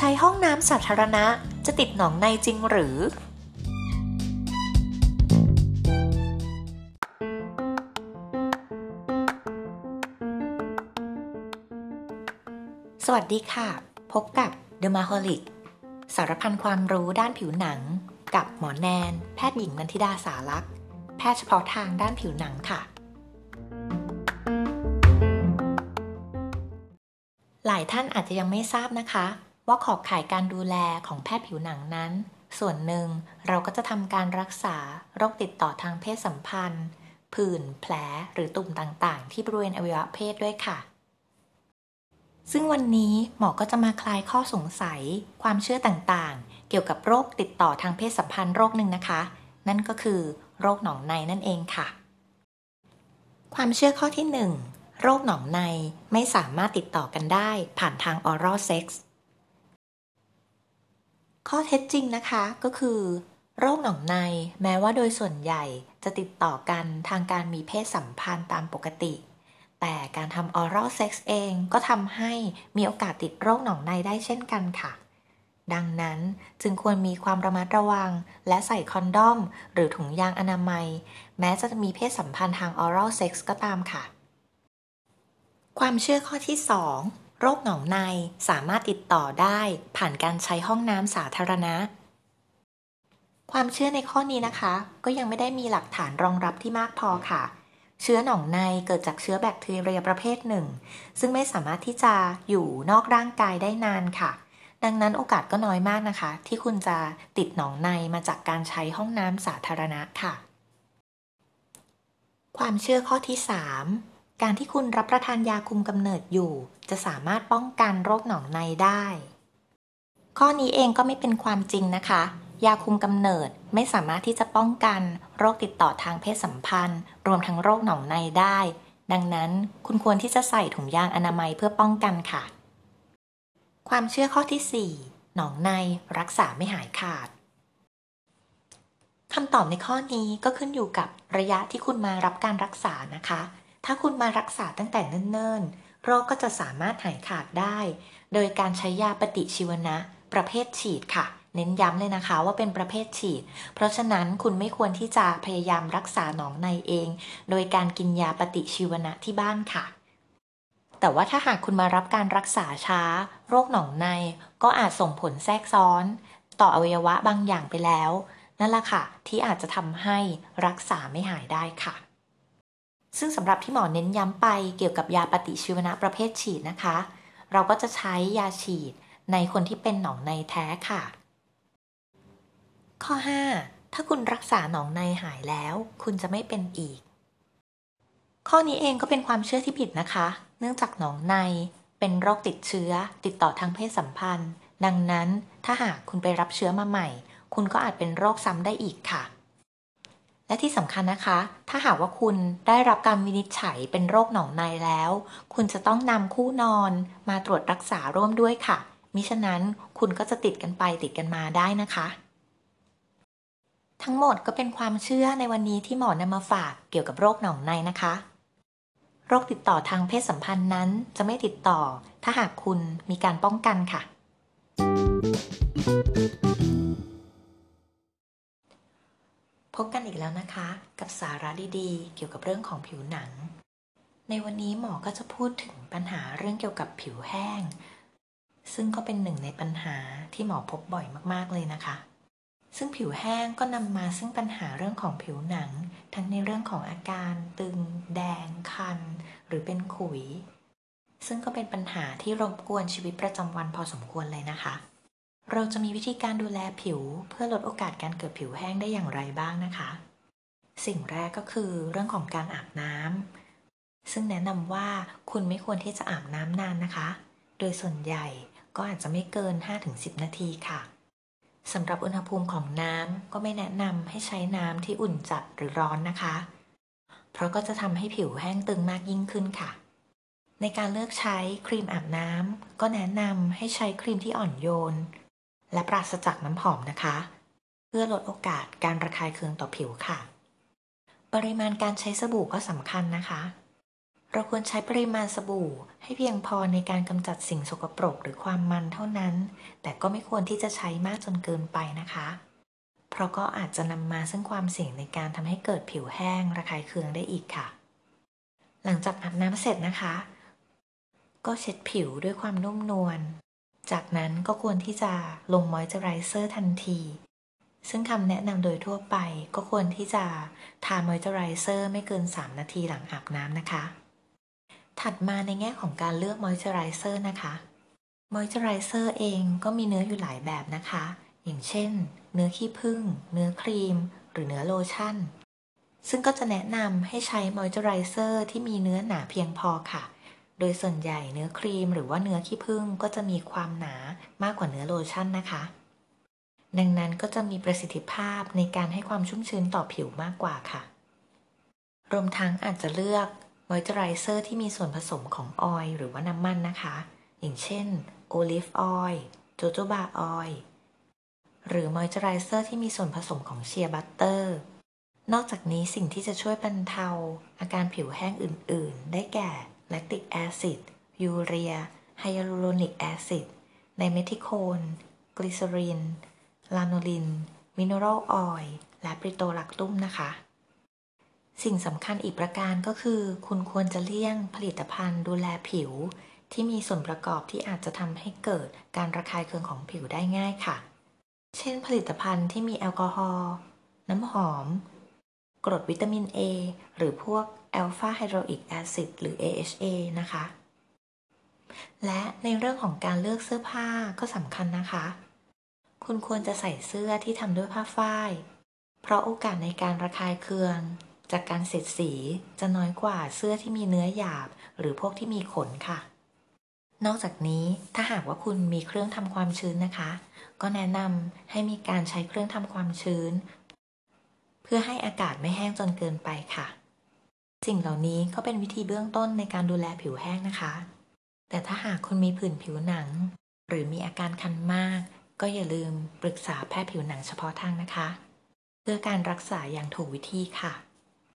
ช้ห้องน้ำสาธารณะจะติดหนองในจริงหรือ สวัสดีค่ะ พบกับ The m a h o l i c สารพันความรู้ด้านผิวหนัง กับหมอแนน แพทย์หญิงนันทิดาสารักษ์แพทย์เฉพาะทางด้านผิวหนังค่ะ หลายท่านอาจจะยังไม่ทราบนะคะ ว่าขอบข่ายการดูแลของแพทย์ผิวหนังนั้น ส่วนหนึ่งเราก็จะทำการรักษาโรคติดต่อทางเพศสัมพันธ์ ผื่น แผลหรือตุ่มต่างๆ ที่บริเวณอวัยวะเพศด้วยค่ะ ซึ่งวันนี้หมอก็จะมาคลายข้อสงสัย ความเชื่อต่างๆ เกี่ยวกับโรคติดต่อทางเพศสัมพันธ์โรคหนึ่งนะคะ นั่นก็คือโรคหนองในนั่นเองค่ะ ความเชื่อข้อที่ 1 โรคหนองในไม่สามารถติดต่อกันได้ผ่านทาง oral sex ข้อเท็จจริงนะคะก็คือ โรคหนองในแม้ว่าโดยส่วนใหญ่จะติดต่อกันทางการมีเพศสัมพันธ์ตามปกติ แต่การทำ oral sex เองก็ทำให้มีโอกาสติดโรคหนองในได้เช่นกันค่ะ ดังนั้นจึงควรมีความระมัดระวัง และใส่คอนดอม หรือถุงยางอนามัย แม้จะมีเพศสัมพันธ์ทาง oral sex ก็ตามค่ะ ความเชื่อข้อที่ 2 โรคหนองในสามารถติดต่อได้ผ่านการใช้ห้องน้ำสาธารณะ ความเชื่อในข้อนี้นะคะ ก็ยังไม่ได้มีหลักฐานรองรับที่มากพอค่ะ เชื้อหนองในเกิดจากเชื้อแบคทีเรียประเภทหนึ่ง ซึ่งไม่สามารถที่จะอยู่นอกร่างกายได้นานค่ะ ดังนั้นโอกาสก็น้อยมากนะคะ ที่คุณจะติดหนองในมาจากการใช้ห้องน้ำสาธารณะค่ะ ความเชื่อข้อที่ 3 การที่คุณรับประทานยาคุมกำเนิดอยู่ จะสามารถป้องกันโรคหนองในได้ ข้อนี้เองก็ไม่เป็นความจริงนะคะ ยาคุมกำเนิดไม่สามารถที่จะป้องกันโรคติดต่อทางเพศสัมพันธ์ รวมทั้งโรคหนองในได้ ดังนั้นคุณควรที่จะใส่ถุงยางอนามัยเพื่อป้องกันค่ะ ความเชื่อข้อที่ 4 หนองในรักษาไม่หายขาดคำตอบในข้อนี้ก็ขึ้นอยู่กับระยะที่คุณมารับการรักษานะคะ ถ้าคุณมารักษาตั้งแต่เนิ่นๆ โรคก็จะสามารถหายขาดได้ โดยการใช้ยาปฏิชีวนะ ประเภทฉีดค่ะ เน้นย้ำเลยนะคะว่าเป็นประเภทฉีด เพราะฉะนั้นคุณไม่ควรที่จะพยายามรักษาหนองในเอง โดยการกินยาปฏิชีวนะที่บ้านค่ะแต่ว่าถ้าหากคุณมารับการรักษาช้า โรคหนองในก็อาจส่งผลแทรกซ้อน ต่ออวัยวะบางอย่างไปแล้ว นั่นแหละค่ะ ที่อาจจะทำให้รักษาไม่หายได้ค่ะ ซึ่งสำหรับที่หมอเน้นย้ำไปเกี่ยวกับยาปฏิชีวนะประเภทฉีดนะคะ เราก็จะใช้ยาฉีดในคนที่เป็นหนองในแท้ค่ะ ข้อ 5 ถ้าคุณรักษาหนองในหายแล้ว คุณจะไม่เป็นอีก ข้อนี้เองก็เป็นความเชื่อที่ผิดนะคะ เนื่องจากหนองในเป็นโรคติดเชื้อ ติดต่อทางเพศสัมพันธ์ ดังนั้นถ้าหากคุณไปรับเชื้อมาใหม่ คุณก็อาจเป็นโรคซ้ำได้อีกค่ะ และที่สำคัญนะคะ ถ้าหากว่าคุณได้รับการวินิจฉัยเป็นโรคหนองในแล้ว คุณจะต้องนำคู่นอนมาตรวจรักษาร่วมด้วยค่ะ มิฉะนั้นคุณก็จะติดกันไปติดกันมาได้นะคะ ทั้งหมดก็เป็นความเชื่อในวันนี้ที่หมอนำมาฝากเกี่ยวกับโรคหนองในนะคะ โรคติดต่อทางเพศสัมพันธ์นั้นจะไม่ติดต่อ ถ้าหากคุณมีการป้องกันค่ะ พบกันอีกแล้วนะคะ กับสาระดีๆ เกี่ยวกับเรื่องของผิวหนัง ในวันนี้หมอก็จะพูดถึงปัญหาเรื่องเกี่ยวกับผิวแห้ง ซึ่งก็เป็นหนึ่งในปัญหาที่หมอพบบ่อยมากๆเลยนะคะ ซึ่งผิวแห้งก็นำมาซึ่งปัญหาเรื่องของผิวหนัง ทั้งในเรื่องของอาการตึง แดง คัน หรือเป็นขุย ซึ่งก็เป็นปัญหาที่รบกวนชีวิตประจำวันพอสมควรเลยนะคะ เราจะมีวิธีการดูแลผิว เพื่อลดโอกาสการเกิดผิวแห้งได้อย่างไรบ้างนะคะ สิ่งแรกก็คือเรื่องของการอาบน้ำซึ่งแนะนำว่าคุณไม่ควรที่จะอาบน้ำนานนะคะ โดยส่วนใหญ่ก็อาจจะไม่เกิน 5-10 นาทีค่ะสำหรับอุณหภูมิของน้ำก็ไม่แนะนำให้ใช้น้ำที่อุ่นจัดหรือร้อนนะคะ เพราะก็จะทำให้ผิวแห้งตึงมากยิ่งขึ้นค่ะ ในการเลือกใช้ครีมอาบน้ำก็แนะนำให้ใช้ครีมที่อ่อนโยน และปราศจากน้ำหอมนะคะ เพื่อลดโอกาสการระคายเคืองต่อผิวค่ะ ปริมาณการใช้สบู่ก็สำคัญนะคะ เราควรใช้ปริมาณสบู่ให้เพียงพอในการกำจัดสิ่งสกปรกหรือความมันเท่านั้น แต่ก็ไม่ควรที่จะใช้มากจนเกินไปนะคะ เพราะก็อาจจะนำมาซึ่งความเสี่ยงในการทำให้เกิดผิวแห้ง ระคายเคืองได้อีกค่ะ หลังจากอาบน้ำเสร็จนะคะ ก็เช็ดผิวด้วยความนุ่มนวล จากนั้นก็ควรที่จะลงมอยเจอไรเซอร์ทันที ซึ่งคำแนะนำโดยทั่วไปก็ควรที่จะทามอยเจอไรเซอร์ไม่เกิน 3 นาทีหลังอาบน้ำนะคะ ถัดมาในแง่ของการเลือกมอยเจอไรเซอร์นะคะมอยเจอไรเซอร์เองก็มีเนื้ออยู่หลายแบบนะคะ อย่างเช่น เนื้อขี้ผึ้ง เนื้อครีม หรือเนื้อโลชั่น ซึ่งก็จะแนะนำให้ใช้มอยเจอไรเซอร์ที่มีเนื้อหนาเพียงพอค่ะ โดยส่วนใหญ่เนื้อครีมหรือว่าเนื้อขี้ผึ้งก็จะมีความหนามากกว่าเนื้อโลชั่นนะคะ ดังนั้นก็จะมีประสิทธิภาพในการให้ความชุ่มชื้นต่อผิวมากกว่าค่ะ รวมทั้งอาจจะเลือกมอยเจอไรเซอร์ที่มีส่วนผสมของ oil หรือว่าน้ำมันนะคะ อย่างเช่น olive oil jojoba oil หรือมอยเจอไรเซอร์ที่มีส่วนผสมของ shea butter นอกจากนี้สิ่งที่จะช่วยบรรเทาอาการผิวแห้งอื่น ๆ ได้แก่ lactic acid ยูเรีย hyaluronic acid dimethicone glycerin lanolin mineral oil และ petrolatum นะคะ สิ่งสำคัญอีกประการก็คือ คุณควรจะเลี่ยงผลิตภัณฑ์ดูแลผิว ที่มีส่วนประกอบที่อาจจะทำให้เกิดการระคายเคืองของผิวได้ง่ายค่ะ เช่น ผลิตภัณฑ์ที่มีแอลกอฮอล์ น้ำหอม กรดวิตามิน A หรือพวก อลฟาไฮโดรอิกแอซิดหรือ AHA นะคะ และในเรื่องของการเลือกเสื้อผ้าก็สำคัญนะคะ คุณควรจะใส่เสื้อที่ทำด้วยผ้าฝ้าย เพราะโอกาสในการระคายเคือง จากการเสียดสีจะน้อยกว่าเสื้อที่มีเนื้อหยาบ หรือพวกที่มีขนค่ะ นอกจากนี้ถ้าหากว่าคุณมีเครื่องทำความชื้นนะคะ ก็แนะนำให้มีการใช้เครื่องทำความชื้น เพื่อให้อากาศไม่แห้งจนเกินไปค่ะ สิ่งเหล่านี้ก็เป็นวิธีเบื้องต้นในการดูแลผิวแห้งนะคะ แต่ถ้าหากคุณมีผื่นผิวหนัง หรือมีอาการคันมาก ก็อย่าลืมปรึกษาแพทย์ผิวหนังเฉพาะทางนะคะ เพื่อการรักษาอย่างถูกวิธีค่ะ